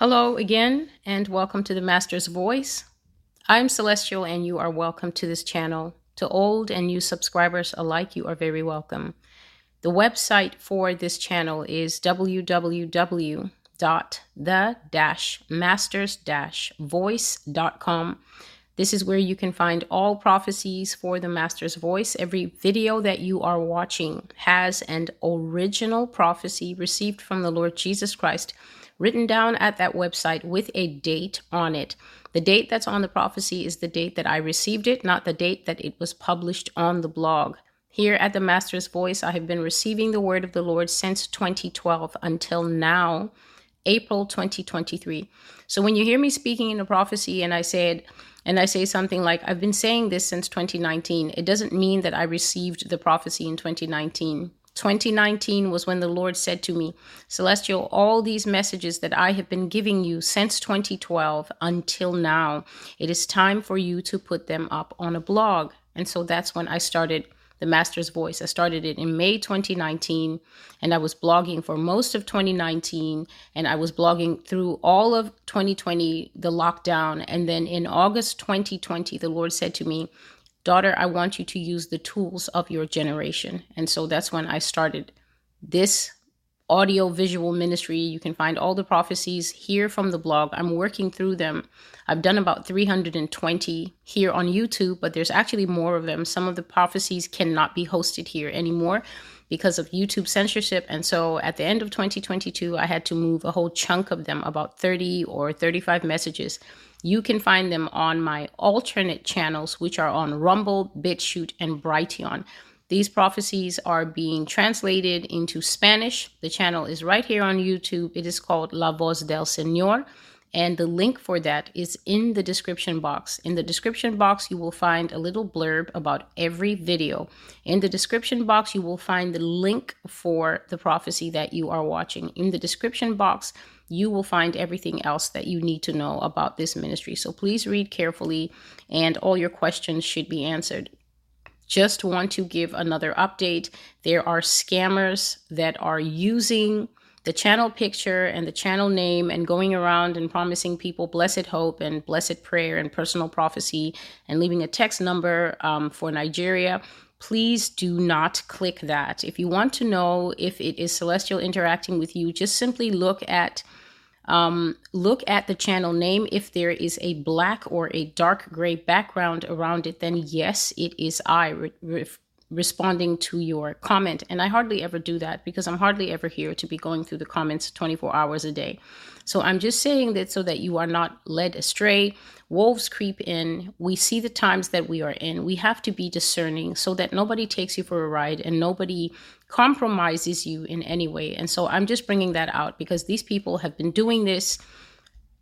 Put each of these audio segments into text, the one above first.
Hello again, and welcome to the Master's Voice. I'm Celestial, and you are welcome to this channel. To old and new subscribers alike, you are very welcome. The website for this channel is www.the-masters-voice.com. This is where you can find all prophecies for the Master's Voice. Every video that you are watching has an original prophecy received from the Lord Jesus Christ written down at that website with a date on it. The date that's on the prophecy is the date that I received it, not the date that it was published on the blog. Here at the Master's Voice, I have been receiving the word of the Lord since 2012 until now, April 2023. So when you hear me speaking in a prophecy and I said, and I say something like, I've been saying this since 2019, it doesn't mean that I received the prophecy in 2019. 2019 was when the Lord said to me, Celestial, all these messages that I have been giving you since 2012 until now, it is time for you to put them up on a blog. And so that's when I started the Master's Voice. I started it in May 2019 and I was blogging for most of 2019 and I was blogging through all of 2020, the lockdown. And then in August 2020, the Lord said to me, daughter, I want you to use the tools of your generation. And so that's when I started this audio visual ministry. You can find all the prophecies here from the blog. I'm working through them. I've done about 320 here on YouTube, but there's actually more of them. Some of the prophecies cannot be hosted here anymore because of YouTube censorship. And so at the end of 2022, I had to move a whole chunk of them, about 30 or 35 messages you can find them on my alternate channels, which are on Rumble, BitChute, and Brighteon. These prophecies are being translated into Spanish. The channel is right here on YouTube. It is called La Voz del Señor. And the link for that is in the description box. In the description box, you will find a little blurb about every video. In the description box, you will find the link for the prophecy that you are watching. In the description box, you will find everything else that you need to know about this ministry. So please read carefully, and all your questions should be answered. Just want to give another update. There are scammers that are using the channel picture and the channel name and going around and promising people blessed hope and blessed prayer and personal prophecy and leaving a text number um, for Nigeria please do not click that. If you want to know if it is Celestial interacting with you, just simply look at um, look at the channel name. If there is a black or a dark gray background around it, then yes, it is I re- re- responding to your comment. And I hardly ever do that because I'm hardly ever here to be going through the comments 24 hours a day. So I'm just saying that so that you are not led astray. Wolves creep in. We see the times that we are in. We have to be discerning so that nobody takes you for a ride and nobody compromises you in any way. And so I'm just bringing that out because these people have been doing this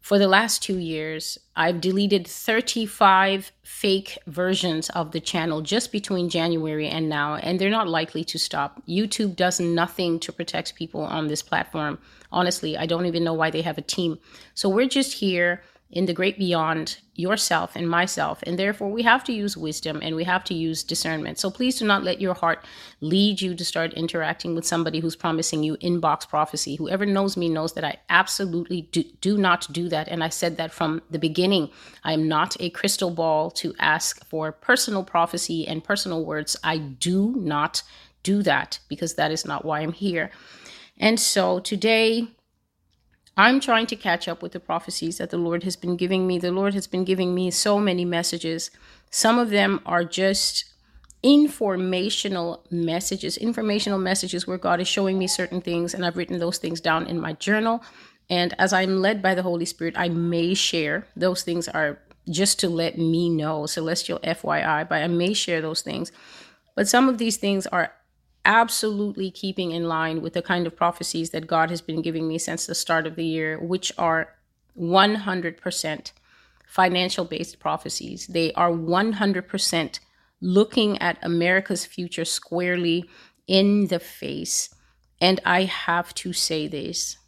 for the last two years. I've deleted 35 fake versions of the channel just between January and now, and they're not likely to stop. YouTube does nothing to protect people on this platform. Honestly, I don't even know why they have a team. So we're just here in the great beyond yourself and myself. And therefore, we have to use wisdom and we have to use discernment. So please do not let your heart lead you to start interacting with somebody who's promising you inbox prophecy. Whoever knows me knows that I absolutely do, do not do that. And I said that from the beginning. I am not a crystal ball to ask for personal prophecy and personal words. I do not do that because that is not why I'm here. And so today, I'm trying to catch up with the prophecies that the Lord has been giving me. The Lord has been giving me so many messages. Some of them are just informational messages, informational messages where God is showing me certain things, and I've written those things down in my journal. And as I'm led by the Holy Spirit, I may share. Those things are just to let me know, celestial FYI, but I may share those things. But some of these things are absolutely keeping in line with the kind of prophecies that God has been giving me since the start of the year, which are 100% financial based prophecies. They are 100% looking at America's future squarely in the face. And I have to say this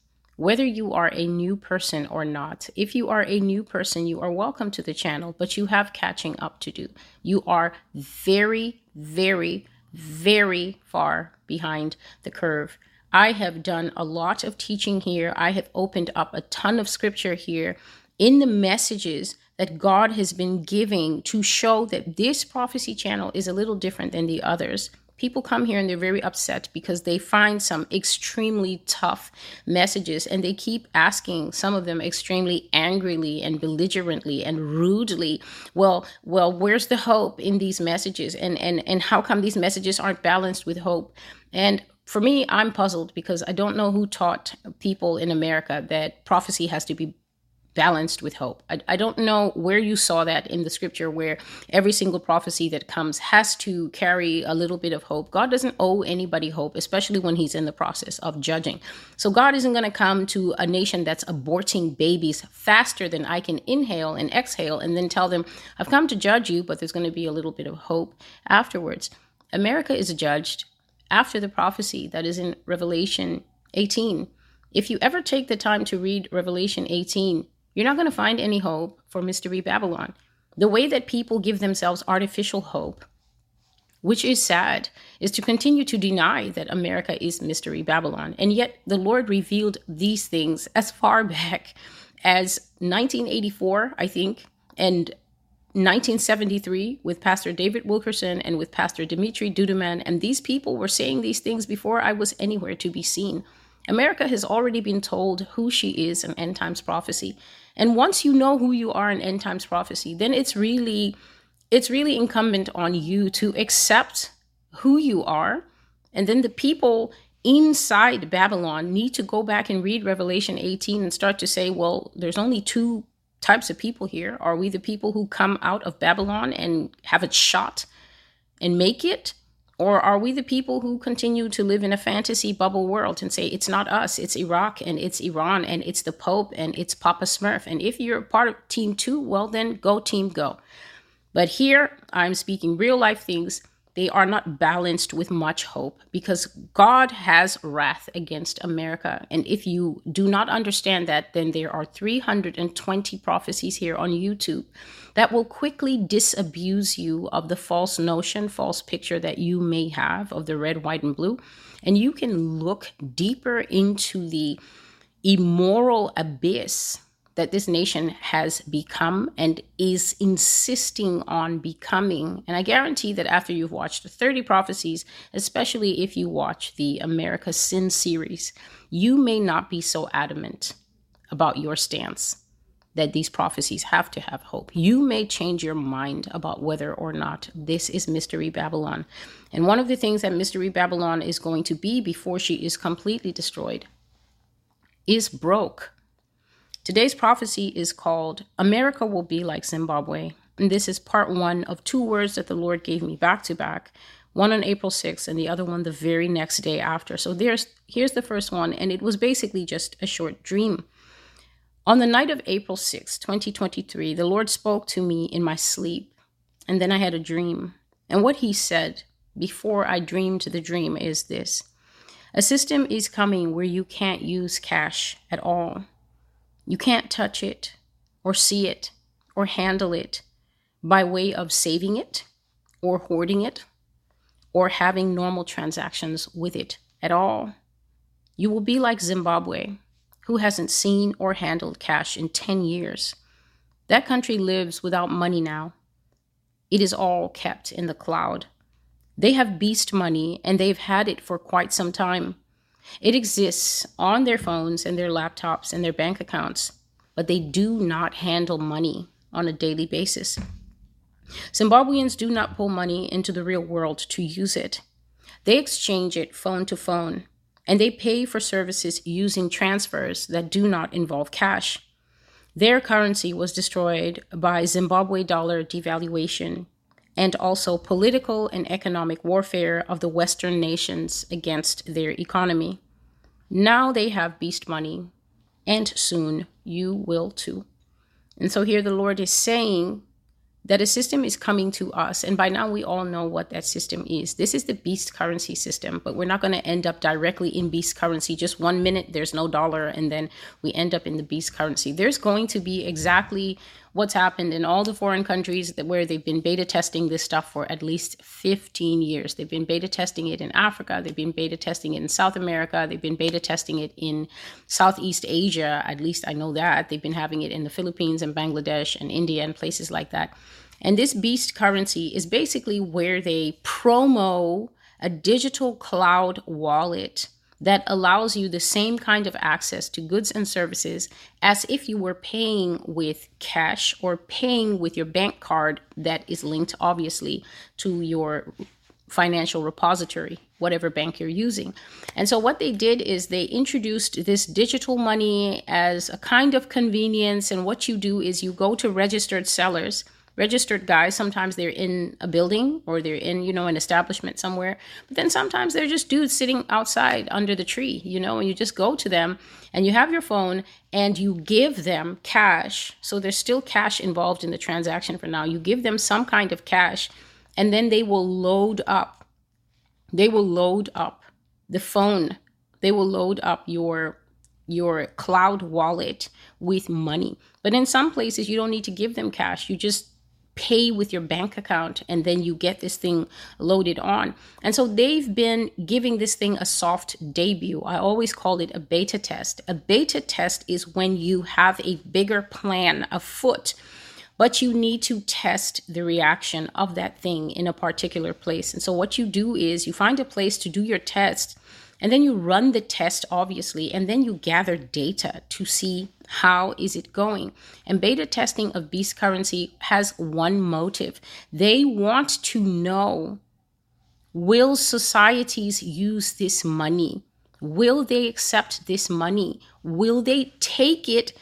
whether you are a new person or not, if you are a new person, you are welcome to the channel, but you have catching up to do. You are very, very, very far behind the curve. I have done a lot of teaching here. I have opened up a ton of scripture here in the messages that God has been giving to show that this prophecy channel is a little different than the others. People come here and they're very upset because they find some extremely tough messages and they keep asking some of them extremely angrily and belligerently and rudely, well, well, where's the hope in these messages? And and and how come these messages aren't balanced with hope? And for me, I'm puzzled because I don't know who taught people in America that prophecy has to be balanced with hope. I, I, don't know where you saw that in the scripture where every single prophecy that comes has to carry a little bit of hope. God doesn't owe anybody hope, especially when he's in the process of judging. So God isn't going to come to a nation that's aborting babies faster than I can inhale and exhale and then tell them, I've come to judge you, but there's going to be a little bit of hope afterwards. America is judged after the prophecy that is in Revelation 18. If you ever take the time to read Revelation 18, you're not going to find any hope for Mystery Babylon. The way that people give themselves artificial hope, which is sad, is to continue to deny that America is Mystery Babylon. And yet the Lord revealed these things as far back as 1984, I think, and 1973 with Pastor David Wilkerson and with Pastor Dimitri Duduman. And these people were saying these things before I was anywhere to be seen. America has already been told who she is in end times prophecy. And once you know who you are in end times prophecy, then it's really it's really incumbent on you to accept who you are. And then the people inside Babylon need to go back and read Revelation 18 and start to say, well, there's only two types of people here. Are we the people who come out of Babylon and have a shot and make it? Or are we the people who continue to live in a fantasy bubble world and say it's not us, it's Iraq and it's Iran and it's the Pope and it's Papa Smurf? And if you're part of team two, well, then go team go. But here I'm speaking real life things they are not balanced with much hope because God has wrath against America. And if you do not understand that, then there are 320 prophecies here on YouTube that will quickly disabuse you of the false notion, false picture that you may have of the red, white, and blue. And you can look deeper into the immoral abyss that this nation has become and is insisting on becoming. And I guarantee that after you've watched the 30 prophecies, especially if you watch the America Sin series, you may not be so adamant about your stance that these prophecies have to have hope. You may change your mind about whether or not this is Mystery Babylon. And one of the things that Mystery Babylon is going to be before she is completely destroyed is broke Today's prophecy is called America Will Be Like Zimbabwe. And this is part one of two words that the Lord gave me back to back one on April 6th and the other one the very next day after. So there's here's the first one and it was basically just a short dream. On the night of April 6, 2023, the Lord spoke to me in my sleep and then I had a dream. And what he said before I dreamed the dream is this. A system is coming where you can't use cash at all. You can't touch it or see it or handle it by way of saving it or hoarding it or having normal transactions with it at all. You will be like Zimbabwe, who hasn't seen or handled cash in 10 years. That country lives without money now. It is all kept in the cloud. They have beast money and they've had it for quite some time. It exists on their phones and their laptops and their bank accounts, but they do not handle money on a daily basis. Zimbabweans do not pull money into the real world to use it. They exchange it phone to phone, and they pay for services using transfers that do not involve cash. Their currency was destroyed by Zimbabwe dollar devaluation and also political and economic warfare of the Western nations against their economy. Now they have beast money, and soon you will too. And so here the Lord is saying that a system is coming to us. And by now we all know what that system is. This is the beast currency system, but we're not going to end up directly in beast currency. Just one minute there's no dollar, and then we end up in the beast currency. There's going to be exactly what's happened in all the foreign countries that where they've been beta testing this stuff for at least 15 years. They've been beta testing it in Africa, they've been beta testing it in South America, they've been beta testing it in Southeast Asia, at least I know that. They've been having it in the Philippines and Bangladesh and India and places like that. And this beast currency is basically where they promo a digital cloud wallet that allows you the same kind of access to goods and services as if you were paying with cash or paying with your bank card that is linked, obviously, to your financial repository, whatever bank you're using. And so, what they did is they introduced this digital money as a kind of convenience. And what you do is you go to registered sellers registered guys sometimes they're in a building or they're in you know an establishment somewhere but then sometimes they're just dudes sitting outside under the tree you know and you just go to them and you have your phone and you give them cash. So there's still cash involved in the transaction for now. You give them some kind of cash and then they will load up. They will load up the phone. They will load up your your cloud wallet with money. But in some places you don't need to give them cash. You just pay with your bank account and then you get this thing loaded on. And so they've been giving this thing a soft debut. I always call it a beta test. A beta test is when you have a bigger plan afoot but you need to test the reaction of that thing in a particular place. And so, what you do is you find a place to do your test, and then you run the test, obviously, and then you gather data to see how is it going? And beta testing of Beast Currency has one motive. They want to know will societies use this money? Will they accept this money? Will they take it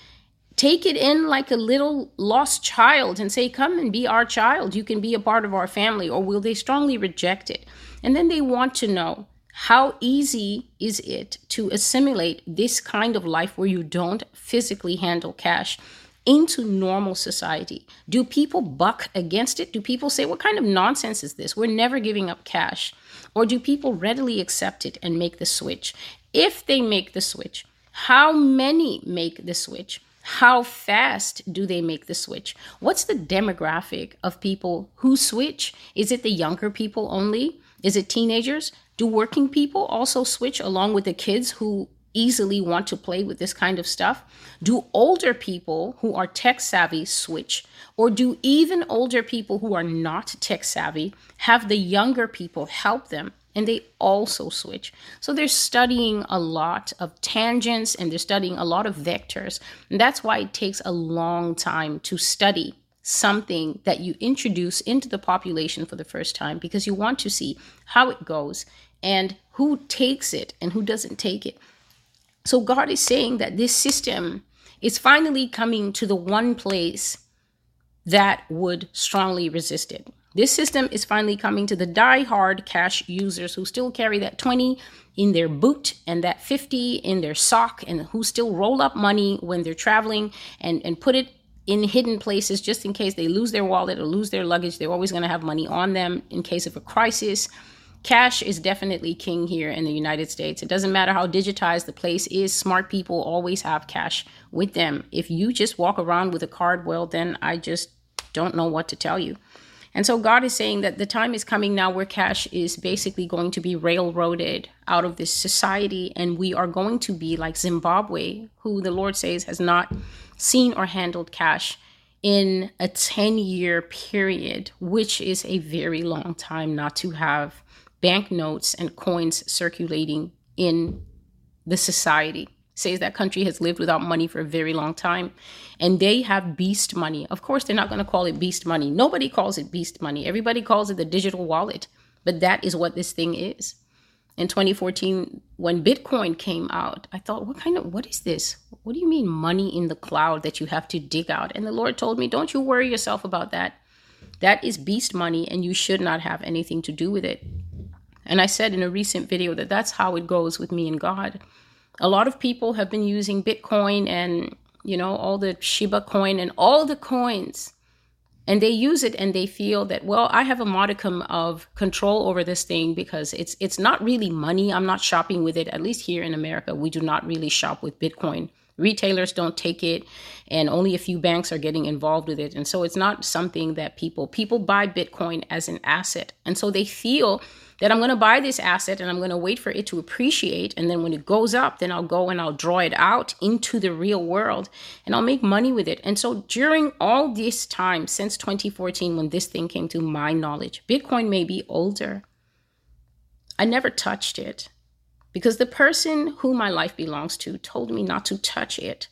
take it in like a little lost child and say come and be our child, you can be a part of our family or will they strongly reject it? And then they want to know how easy is it to assimilate this kind of life where you don't physically handle cash into normal society? Do people buck against it? Do people say, What kind of nonsense is this? We're never giving up cash. Or do people readily accept it and make the switch? If they make the switch, how many make the switch? How fast do they make the switch? What's the demographic of people who switch? Is it the younger people only? Is it teenagers? Do working people also switch along with the kids who easily want to play with this kind of stuff? Do older people who are tech savvy switch? Or do even older people who are not tech savvy have the younger people help them and they also switch? So they're studying a lot of tangents and they're studying a lot of vectors. And that's why it takes a long time to study something that you introduce into the population for the first time because you want to see how it goes and who takes it and who doesn't take it. So God is saying that this system is finally coming to the one place that would strongly resist it. This system is finally coming to the die-hard cash users who still carry that 20 in their boot and that 50 in their sock and who still roll up money when they're traveling and, and put it in hidden places just in case they lose their wallet or lose their luggage. They're always going to have money on them in case of a crisis cash is definitely king here in the United States. It doesn't matter how digitized the place is, smart people always have cash with them. If you just walk around with a card, well, then I just don't know what to tell you. And so God is saying that the time is coming now where cash is basically going to be railroaded out of this society, and we are going to be like Zimbabwe, who the Lord says has not seen or handled cash in a 10 year period, which is a very long time not to have banknotes and coins circulating in the society. Says that country has lived without money for a very long time. And they have beast money. Of course, they're not going to call it beast money. Nobody calls it beast money. Everybody calls it the digital wallet. But that is what this thing is. In 2014, when Bitcoin came out, I thought, what kind of, what is this? What do you mean money in the cloud that you have to dig out? And the Lord told me, don't you worry yourself about that. That is beast money and you should not have anything to do with it. And I said in a recent video that that's how it goes with me and God. A lot of people have been using Bitcoin and, you know, all the Shiba coin and all the coins. And they use it and they feel that, well, I have a modicum of control over this thing because it's it's not really money. I'm not shopping with it. At least here in America, we do not really shop with Bitcoin retailers don't take it and only a few banks are getting involved with it and so it's not something that people people buy bitcoin as an asset and so they feel that i'm going to buy this asset and i'm going to wait for it to appreciate. And then when it goes up then i'll go and i'll draw it out into the real world and i'll make money with it. And so during all this time since 2014 when this thing came to my knowledge bitcoin may be older. I never touched it because the person who my life belongs to told me not to touch it.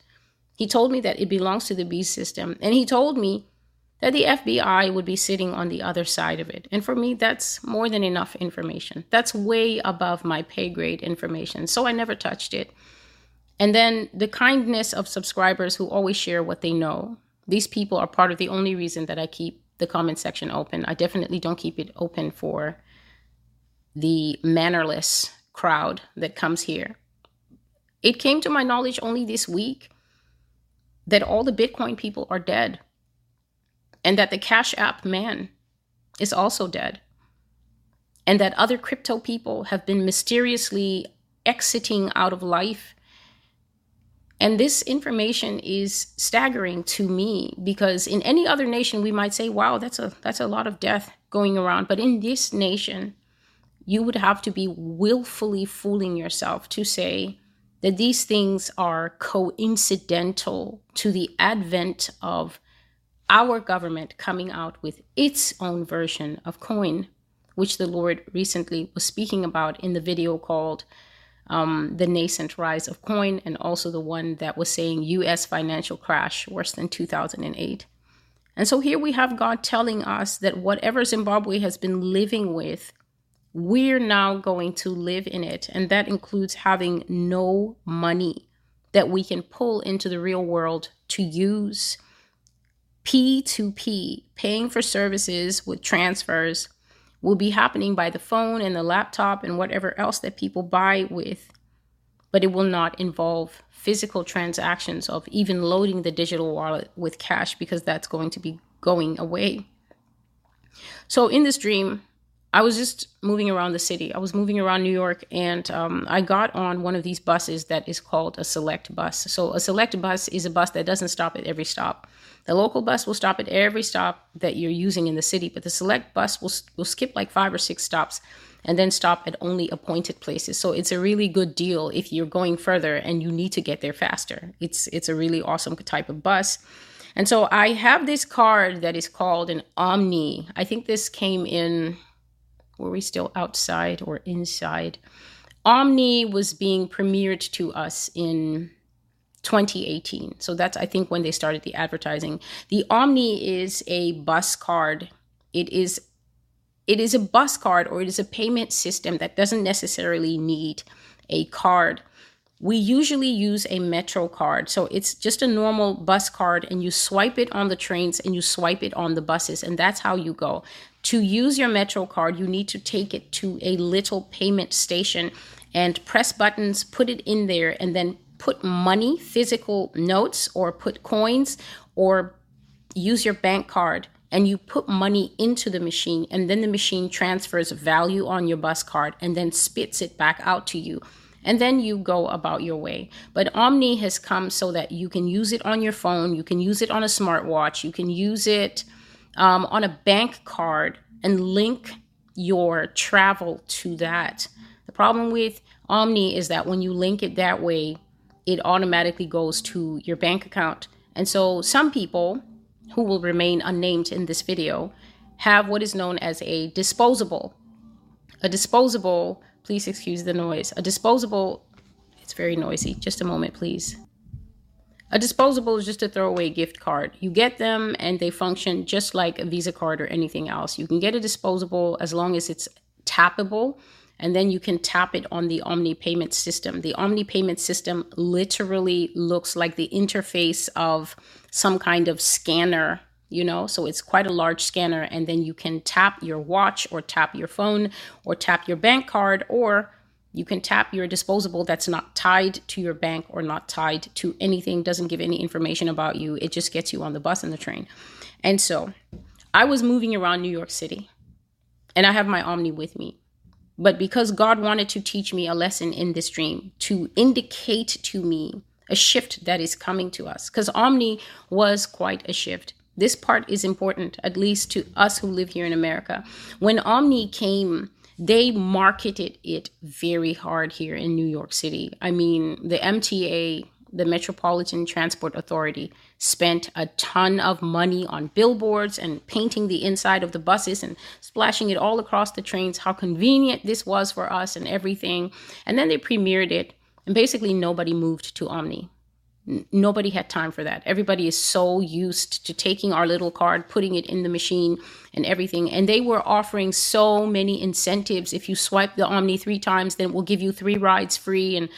He told me that it belongs to the beast system, and he told me that the FBI would be sitting on the other side of it. And for me, that's more than enough information. That's way above my pay grade information. So I never touched it. And then the kindness of subscribers who always share what they know. These people are part of the only reason that I keep the comment section open. I definitely don't keep it open for the mannerless crowd that comes here. It came to my knowledge only this week that all the Bitcoin people are dead and that the Cash App man is also dead and that other crypto people have been mysteriously exiting out of life. And this information is staggering to me because in any other nation we might say, wow, that's a that's a lot of death going around. But in this nation, you would have to be willfully fooling yourself to say that these things are coincidental to the advent of our government coming out with its own version of coin, which the Lord recently was speaking about in the video called um, The Nascent Rise of Coin, and also the one that was saying US financial crash worse than 2008. And so here we have God telling us that whatever Zimbabwe has been living with we're now going to live in it. And that includes having no money that we can pull into the real world to use. P2P, paying for services with transfers, will be happening by the phone and the laptop and whatever else that people buy with. But it will not involve physical transactions of even loading the digital wallet with cash because that's going to be going away. So, in this dream, I was just moving around the city. I was moving around New York, and um, I got on one of these buses that is called a select bus. So, a select bus is a bus that doesn't stop at every stop. The local bus will stop at every stop that you're using in the city, but the select bus will, will skip like five or six stops and then stop at only appointed places. So, it's a really good deal if you're going further and you need to get there faster. It's, it's a really awesome type of bus. And so, I have this card that is called an OMNY. I think this came in were we still outside or inside? OMNY was being premiered to us in 2018. So that's, I think, when they started the advertising. The OMNY is a bus card. It is it is a bus card or it is a payment system that doesn't necessarily need a card. We usually use a Metro card. So it's just a normal bus card and you swipe it on the trains and you swipe it on the buses and that's how you go. To use your Metro card, you need to take it to a little payment station and press buttons, put it in there, and then put money, physical notes, or put coins, or use your bank card and you put money into the machine and then the machine transfers value on your bus card and then spits it back out to you. And then you go about your way. But OMNY has come so that you can use it on your phone you can use it on a smartwatch you can use it um, on a bank card and link your travel to that. The problem with OMNY is that when you link it that way, it automatically goes to your bank account. And so some people who will remain unnamed in this video have what is known as a disposable. A disposable, please excuse the noise. A disposable, it's very noisy. Just a moment, please. A disposable is just a throwaway gift card. You get them and they function just like a Visa card or anything else. You can get a disposable as long as it's tappable and then you can tap it on the OMNY payment system. The OMNY payment system literally looks like the interface of some kind of scanner, you know, so it's quite a large scanner. And then you can tap your watch or tap your phone or tap your bank card or you can tap your disposable that's not tied to your bank or not tied to anything, doesn't give any information about you. It just gets you on the bus and the train. And so I was moving around New York City and I have my OMNY with me. But because God wanted to teach me a lesson in this dream, to indicate to me a shift that is coming to us because OMNY was quite a shift. This part is important, at least to us who live here in America. When OMNY came, they marketed it very hard here in New York City. I mean, the MTA, the Metropolitan Transport Authority, spent a ton of money on billboards and painting the inside of the buses and splashing it all across the trains, how convenient this was for us and everything. And then they premiered it, and basically nobody moved to OMNY nobody had time for that. Everybody is so used to taking our little card, putting it in the machine and everything. And they were offering so many incentives. If you swipe the OMNY three times, then we'll give you three rides free. And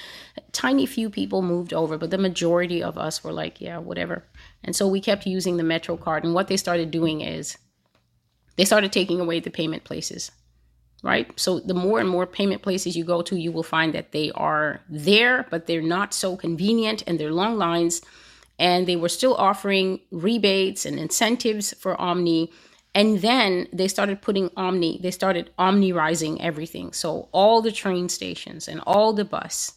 tiny few people moved over, but the majority of us were like, yeah, whatever. And so we kept using the Metro card. And what they started doing is they started taking away the payment places right? So the more and more payment places you go to, you will find that they are there, but they're not so convenient and they're long lines. And they were still offering rebates and incentives for OMNY. And then they started putting OMNY, they started omnirizing everything. So all the train stations and all the bus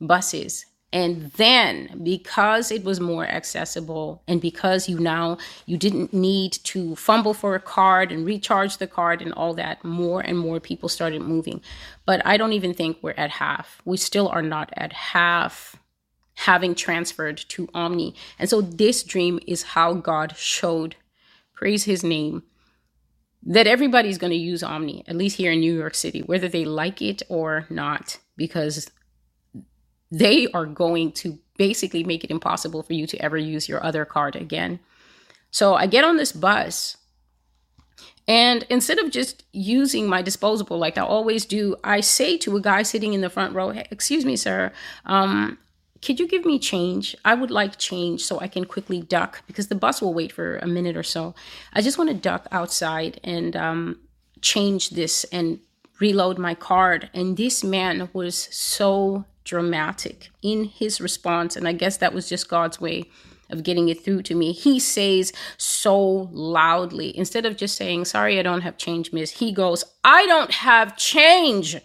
buses and then because it was more accessible and because you now you didn't need to fumble for a card and recharge the card and all that more and more people started moving. But i don't even think we're at half. We still are not at half having transferred to OMNY. And so this dream is how god showed praise his name that everybody's going to use OMNY at least here in new york city whether they like it or not because they are going to basically make it impossible for you to ever use your other card again. So I get on this bus, and instead of just using my disposable like I always do, I say to a guy sitting in the front row, hey, Excuse me, sir, um, could you give me change? I would like change so I can quickly duck because the bus will wait for a minute or so. I just want to duck outside and um, change this and reload my card. And this man was so dramatic in his response. And I guess that was just God's way of getting it through to me. He says so loudly, instead of just saying, Sorry, I don't have change, miss, he goes, I don't have change.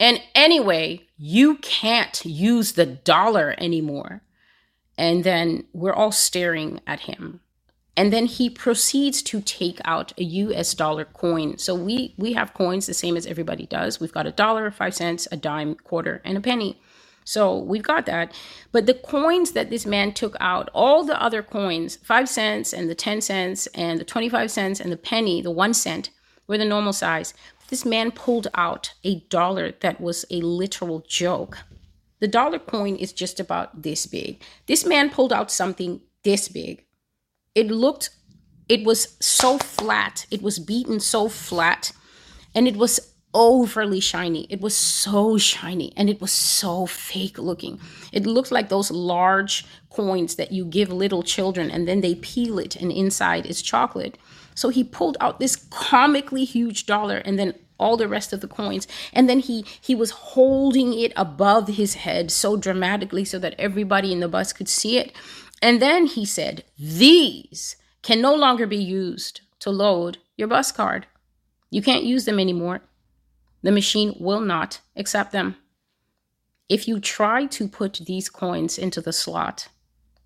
And anyway, you can't use the dollar anymore. And then we're all staring at him. And then he proceeds to take out a US dollar coin. So we we have coins the same as everybody does. We've got a dollar, 5 cents, a dime, quarter, and a penny. So we've got that. But the coins that this man took out, all the other coins, 5 cents and the 10 cents and the 25 cents and the penny, the 1 cent, were the normal size. This man pulled out a dollar that was a literal joke. The dollar coin is just about this big. This man pulled out something this big it looked it was so flat it was beaten so flat and it was overly shiny. It was so shiny and it was so fake looking. It looked like those large coins that you give little children and then they peel it and inside is chocolate. So he pulled out this comically huge dollar and then all the rest of the coins and then he he was holding it above his head so dramatically so that everybody in the bus could see it and then he said, These can no longer be used to load your bus card. You can't use them anymore. The machine will not accept them. If you try to put these coins into the slot,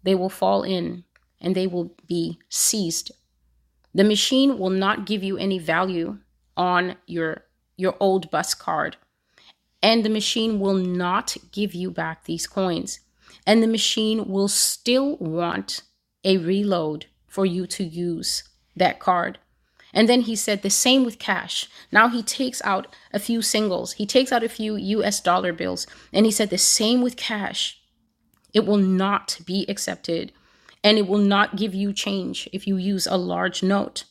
they will fall in and they will be seized. The machine will not give you any value on your your old bus card. And the machine will not give you back these coins and the machine will still want a reload for you to use that card. And then he said the same with cash. Now he takes out a few singles, he takes out a few US dollar bills, and he said the same with cash. It will not be accepted, and it will not give you change if you use a large note.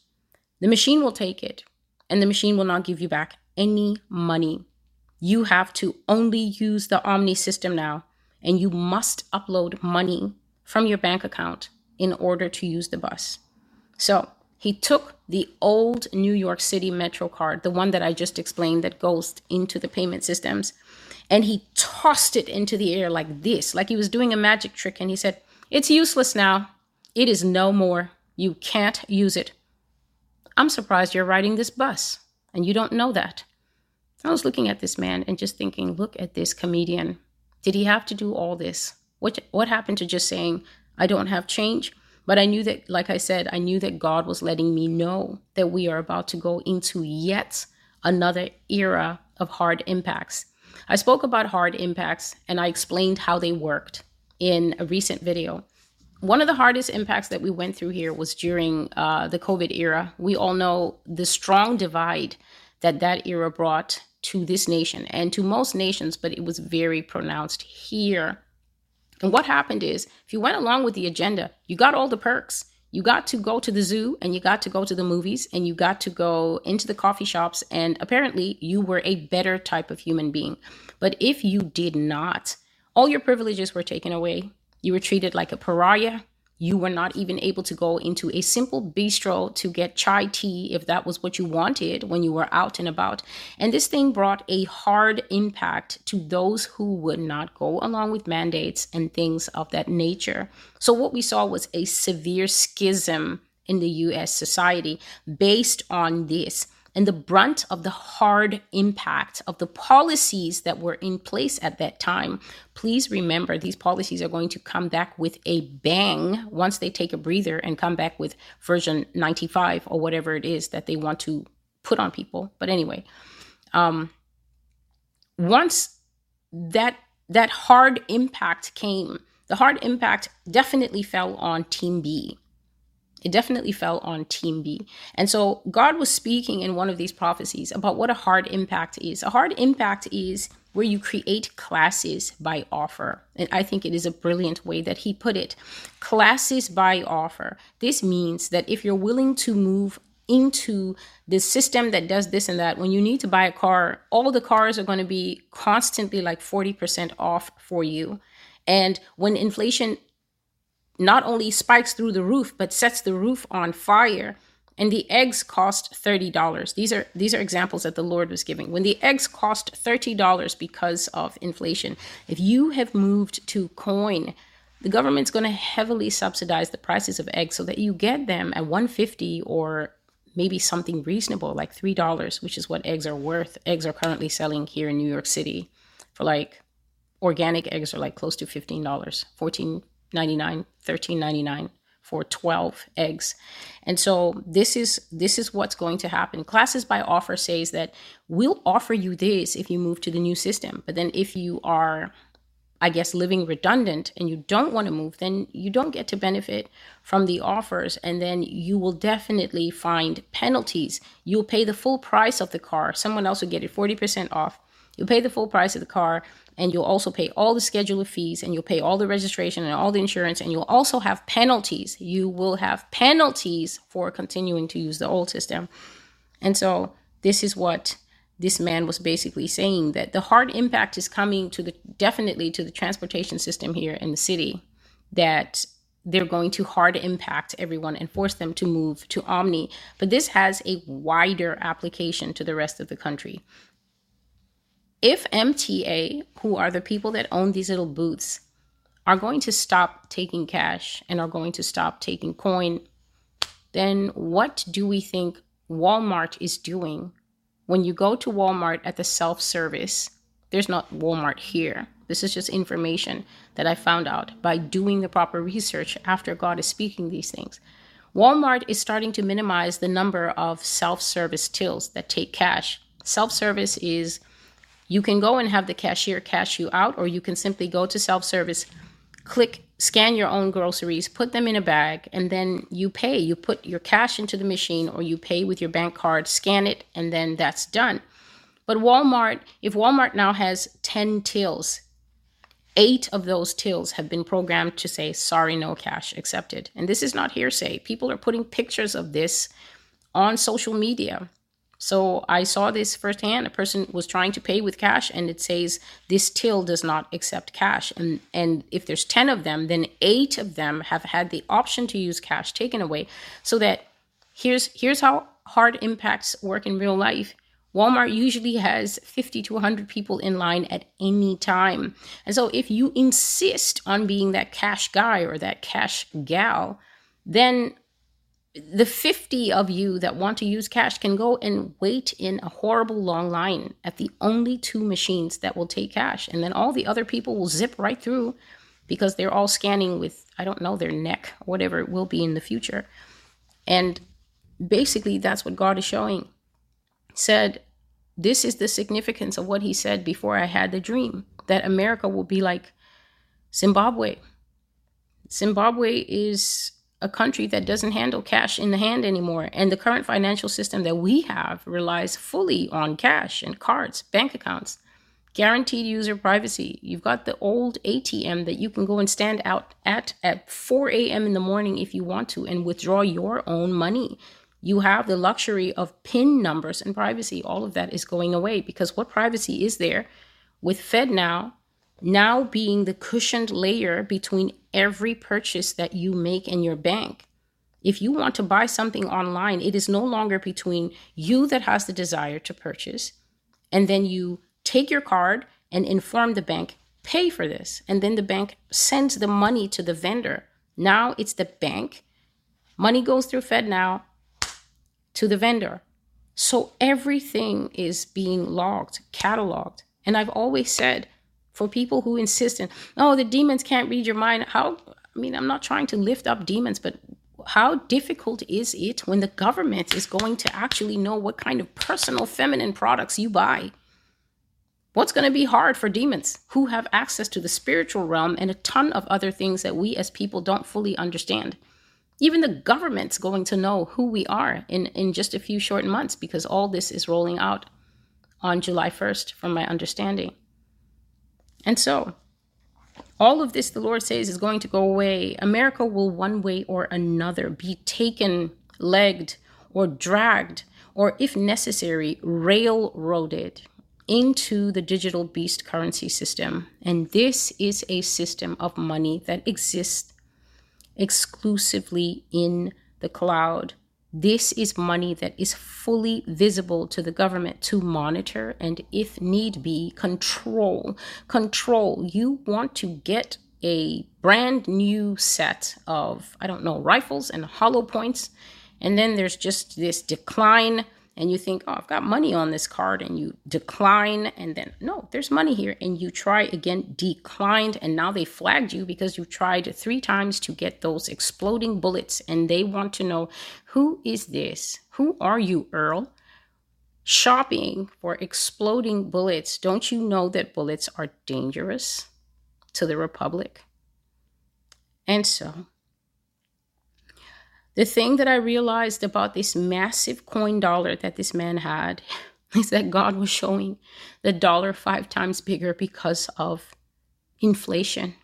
The machine will take it, and the machine will not give you back any money. You have to only use the OMNY system now and you must upload money from your bank account in order to use the bus. So he took the old New York City Metro card, the one that I just explained that goes into the payment systems, and he tossed it into the air like this, like he was doing a magic trick. And he said, It's useless now. It is no more. You can't use it. I'm surprised you're riding this bus and you don't know that. I was looking at this man and just thinking, look at this comedian. Did he have to do all this? What what happened to just saying I don't have change? But I knew that, like I said, I knew that God was letting me know that we are about to go into yet another era of hard impacts. I spoke about hard impacts and I explained how they worked in a recent video. One of the hardest impacts that we went through here was during uh, the COVID era. We all know the strong divide that that era brought to this nation and to most nations, but it was very pronounced here. And what happened is, if you went along with the agenda, you got all the perks. You got to go to the zoo and you got to go to the movies and you got to go into the coffee shops, and apparently you were a better type of human being. But if you did not, all your privileges were taken away. You were treated like a pariah. You were not even able to go into a simple bistro to get chai tea if that was what you wanted when you were out and about. And this thing brought a hard impact to those who would not go along with mandates and things of that nature. So, what we saw was a severe schism in the US society based on this and the brunt of the hard impact of the policies that were in place at that time. Please remember, these policies are going to come back with a bang once they take a breather and come back with version 95 or whatever it is that they want to put on people. But anyway, um, once that that hard impact came, the hard impact definitely fell on Team B it definitely fell on Team B. And so God was speaking in one of these prophecies about what a hard impact is. A hard impact is where you create classes by offer. And I think it is a brilliant way that he put it. Classes by offer. This means that if you're willing to move into the system that does this and that, when you need to buy a car, all the cars are going to be constantly like 40% off for you. And when inflation not only spikes through the roof but sets the roof on fire. And the eggs cost $30 these are these are examples that the lord was giving. When the eggs cost $30 because of inflation if you have moved to coin the government's going to heavily subsidize the prices of eggs so that you get them at 150 or maybe something reasonable like $3 which is what eggs are worth. Eggs are currently selling here in new york city for like organic eggs are like close to $15 14 99 13.99 for 12 eggs. And so this is this is what's going to happen. Classes by offer says that we'll offer you this if you move to the new system. But then if you are i guess living redundant and you don't want to move then you don't get to benefit from the offers. And then you will definitely find penalties. You'll pay the full price of the car. Someone else will get it 40% off you pay the full price of the car and you'll also pay all the schedule of fees and you'll pay all the registration and all the insurance and you'll also have penalties. You will have penalties for continuing to use the old system. And so this is what this man was basically saying that the hard impact is coming to the definitely to the transportation system here in the city that they're going to hard impact everyone and force them to move to OMNY. But this has a wider application to the rest of the country if MTA, who are the people that own these little booths, are going to stop taking cash and are going to stop taking coin, then what do we think Walmart is doing? When you go to Walmart at the self service, there's not Walmart here. This is just information that I found out by doing the proper research after God is speaking these things. Walmart is starting to minimize the number of self service tills that take cash. Self service is you can go and have the cashier cash you out, or you can simply go to self service, click, scan your own groceries, put them in a bag, and then you pay. You put your cash into the machine, or you pay with your bank card, scan it, and then that's done. But Walmart, if Walmart now has 10 tills, eight of those tills have been programmed to say, sorry, no cash accepted. And this is not hearsay. People are putting pictures of this on social media. So I saw this firsthand. A person was trying to pay with cash and it says this till does not accept cash. And and if there's 10 of them, then 8 of them have had the option to use cash taken away. So that here's here's how hard impacts work in real life. Walmart usually has 50 to 100 people in line at any time. And so if you insist on being that cash guy or that cash gal, then the 50 of you that want to use cash can go and wait in a horrible long line at the only two machines that will take cash. And then all the other people will zip right through because they're all scanning with, I don't know, their neck, whatever it will be in the future. And basically, that's what God is showing. Said, this is the significance of what he said before I had the dream that America will be like Zimbabwe. Zimbabwe is a country that doesn't handle cash in the hand anymore. And the current financial system that we have relies fully on cash and cards, bank accounts, guaranteed user privacy. You've got the old ATM that you can go and stand out at at 4 a.m. in the morning if you want to and withdraw your own money. You have the luxury of PIN numbers and privacy. All of that is going away because what privacy is there with FedNow now being the cushioned layer between every purchase that you make in your bank. If you want to buy something online, it is no longer between you that has the desire to purchase, and then you take your card and inform the bank, pay for this. And then the bank sends the money to the vendor. Now it's the bank. Money goes through FedNow to the vendor. So everything is being logged, cataloged. And I've always said for people who insist on, oh, the demons can't read your mind. How, I mean, I'm not trying to lift up demons, but how difficult is it when the government is going to actually know what kind of personal feminine products you buy? What's going to be hard for demons who have access to the spiritual realm and a ton of other things that we as people don't fully understand? Even the government's going to know who we are in, in just a few short months because all this is rolling out on July 1st, from my understanding. And so, all of this, the Lord says, is going to go away. America will, one way or another, be taken, legged, or dragged, or if necessary, railroaded into the digital beast currency system. And this is a system of money that exists exclusively in the cloud. This is money that is fully visible to the government to monitor and, if need be, control. Control. You want to get a brand new set of, I don't know, rifles and hollow points, and then there's just this decline and you think, oh, I've got money on this card, and you decline, and then no, there's money here, and you try again, declined, and now they flagged you because you tried three times to get those exploding bullets, and they want to know who is this? Who are you, Earl? Shopping for exploding bullets. Don't you know that bullets are dangerous to the Republic? And so, the thing that I realized about this massive coin dollar that this man had is that God was showing the dollar five times bigger because of inflation.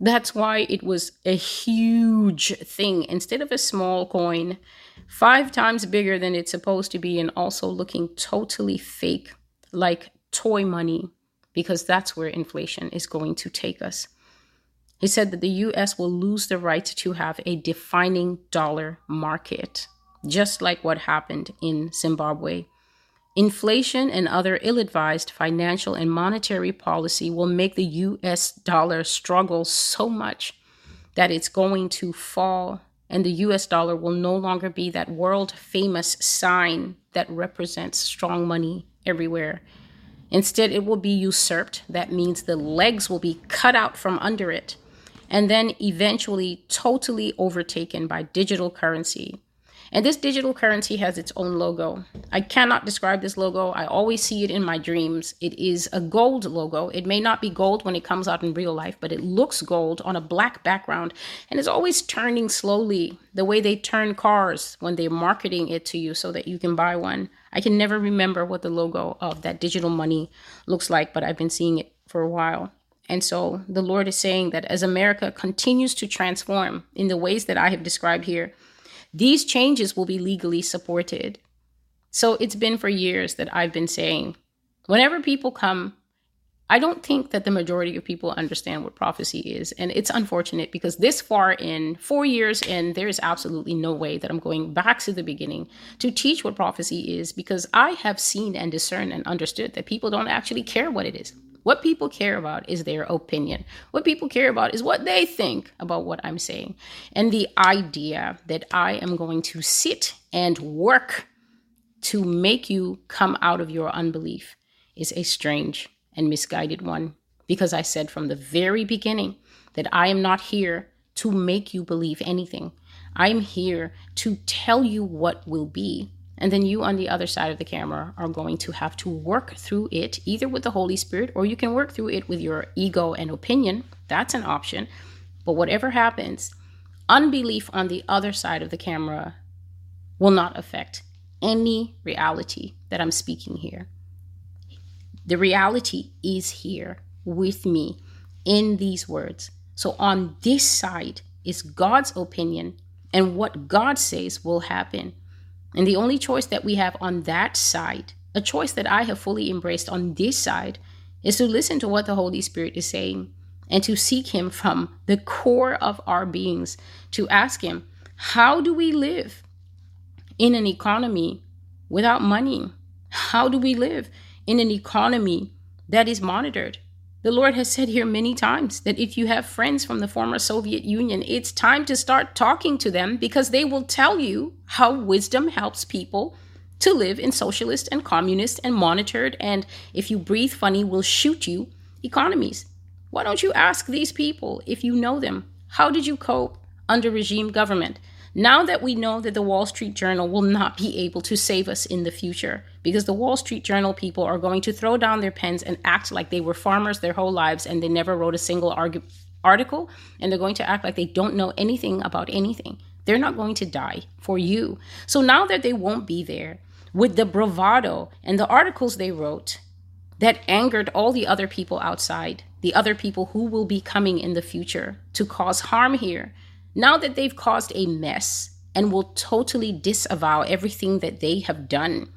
That's why it was a huge thing. Instead of a small coin, five times bigger than it's supposed to be, and also looking totally fake, like toy money, because that's where inflation is going to take us. He said that the US will lose the right to have a defining dollar market, just like what happened in Zimbabwe. Inflation and other ill advised financial and monetary policy will make the US dollar struggle so much that it's going to fall, and the US dollar will no longer be that world famous sign that represents strong money everywhere. Instead, it will be usurped. That means the legs will be cut out from under it and then eventually totally overtaken by digital currency. And this digital currency has its own logo. I cannot describe this logo. I always see it in my dreams. It is a gold logo. It may not be gold when it comes out in real life, but it looks gold on a black background and is always turning slowly, the way they turn cars when they're marketing it to you so that you can buy one. I can never remember what the logo of that digital money looks like, but I've been seeing it for a while. And so the Lord is saying that as America continues to transform in the ways that I have described here, these changes will be legally supported. So it's been for years that I've been saying whenever people come, I don't think that the majority of people understand what prophecy is. And it's unfortunate because this far in, four years in, there is absolutely no way that I'm going back to the beginning to teach what prophecy is because I have seen and discerned and understood that people don't actually care what it is. What people care about is their opinion. What people care about is what they think about what I'm saying. And the idea that I am going to sit and work to make you come out of your unbelief is a strange and misguided one. because I said from the very beginning that I am not here to make you believe anything. I'm here to tell you what will be. And then you on the other side of the camera are going to have to work through it either with the Holy Spirit or you can work through it with your ego and opinion. That's an option. But whatever happens, unbelief on the other side of the camera will not affect any reality that I'm speaking here. The reality is here with me in these words. So on this side is God's opinion and what God says will happen. And the only choice that we have on that side, a choice that I have fully embraced on this side, is to listen to what the Holy Spirit is saying and to seek Him from the core of our beings, to ask Him, how do we live in an economy without money? How do we live in an economy that is monitored? The Lord has said here many times that if you have friends from the former Soviet Union, it's time to start talking to them because they will tell you how wisdom helps people to live in socialist and communist and monitored and if you breathe funny will shoot you economies. Why don't you ask these people if you know them? How did you cope under regime government? Now that we know that the Wall Street Journal will not be able to save us in the future, because the Wall Street Journal people are going to throw down their pens and act like they were farmers their whole lives and they never wrote a single argu- article, and they're going to act like they don't know anything about anything. They're not going to die for you. So now that they won't be there, with the bravado and the articles they wrote that angered all the other people outside, the other people who will be coming in the future to cause harm here, now that they've caused a mess and will totally disavow everything that they have done,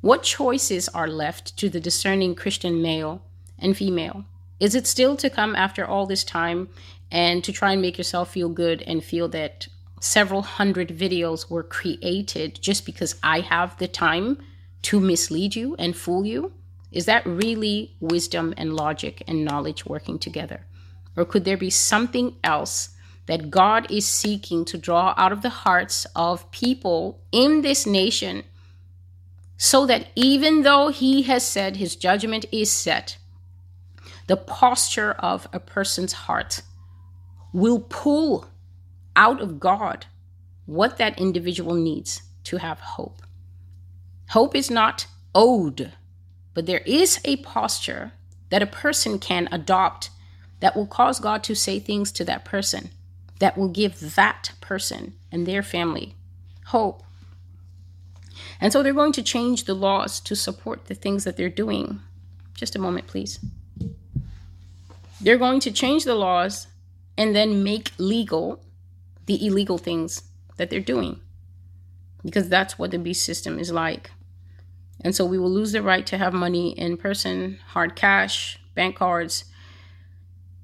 what choices are left to the discerning Christian male and female? Is it still to come after all this time and to try and make yourself feel good and feel that several hundred videos were created just because I have the time to mislead you and fool you? Is that really wisdom and logic and knowledge working together? Or could there be something else that God is seeking to draw out of the hearts of people in this nation so that even though He has said His judgment is set, the posture of a person's heart will pull out of God what that individual needs to have hope. Hope is not owed, but there is a posture that a person can adopt that will cause God to say things to that person that will give that person and their family hope. And so they're going to change the laws to support the things that they're doing. Just a moment, please. They're going to change the laws and then make legal the illegal things that they're doing because that's what the beast system is like. And so we will lose the right to have money in person, hard cash, bank cards,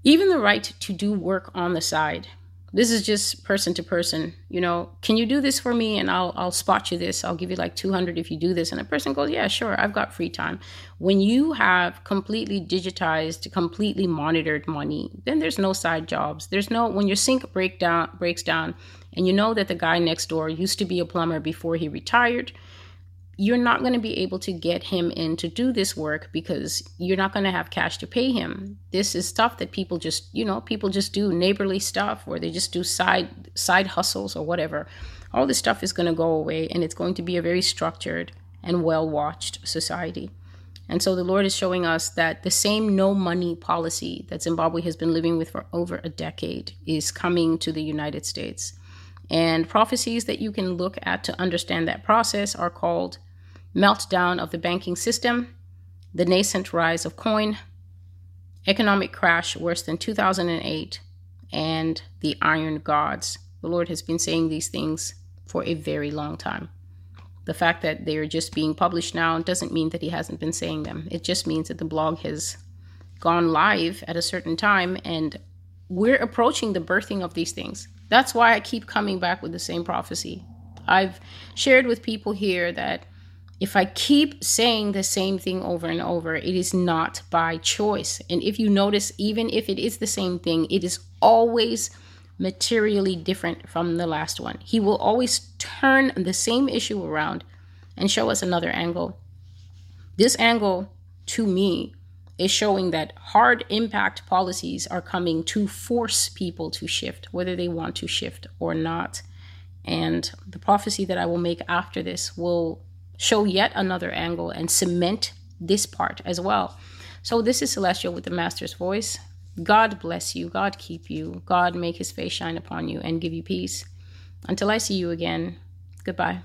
even the right to do work on the side this is just person to person you know can you do this for me? And i'll i'll spot you this. I'll give you like 200 if you do this. And the person goes yeah sure. I've got free time. When you have completely digitized completely monitored money then there's no side jobs. There's no when your sink break down breaks down and you know that the guy next door used to be a plumber before he retired you're not going to be able to get him in to do this work because you're not going to have cash to pay him. This is stuff that people just, you know, people just do neighborly stuff or they just do side side hustles or whatever. All this stuff is going to go away and it's going to be a very structured and well-watched society. And so the Lord is showing us that the same no money policy that Zimbabwe has been living with for over a decade is coming to the United States. And prophecies that you can look at to understand that process are called meltdown of the banking system, the nascent rise of coin, economic crash worse than 2008, and the iron gods. The Lord has been saying these things for a very long time. The fact that they are just being published now doesn't mean that He hasn't been saying them. It just means that the blog has gone live at a certain time and we're approaching the birthing of these things. That's why I keep coming back with the same prophecy. I've shared with people here that if I keep saying the same thing over and over, it is not by choice. And if you notice, even if it is the same thing, it is always materially different from the last one. He will always turn the same issue around and show us another angle. This angle, to me, is showing that hard impact policies are coming to force people to shift, whether they want to shift or not. And the prophecy that I will make after this will show yet another angle and cement this part as well. So, this is Celestial with the Master's Voice. God bless you. God keep you. God make his face shine upon you and give you peace. Until I see you again, goodbye.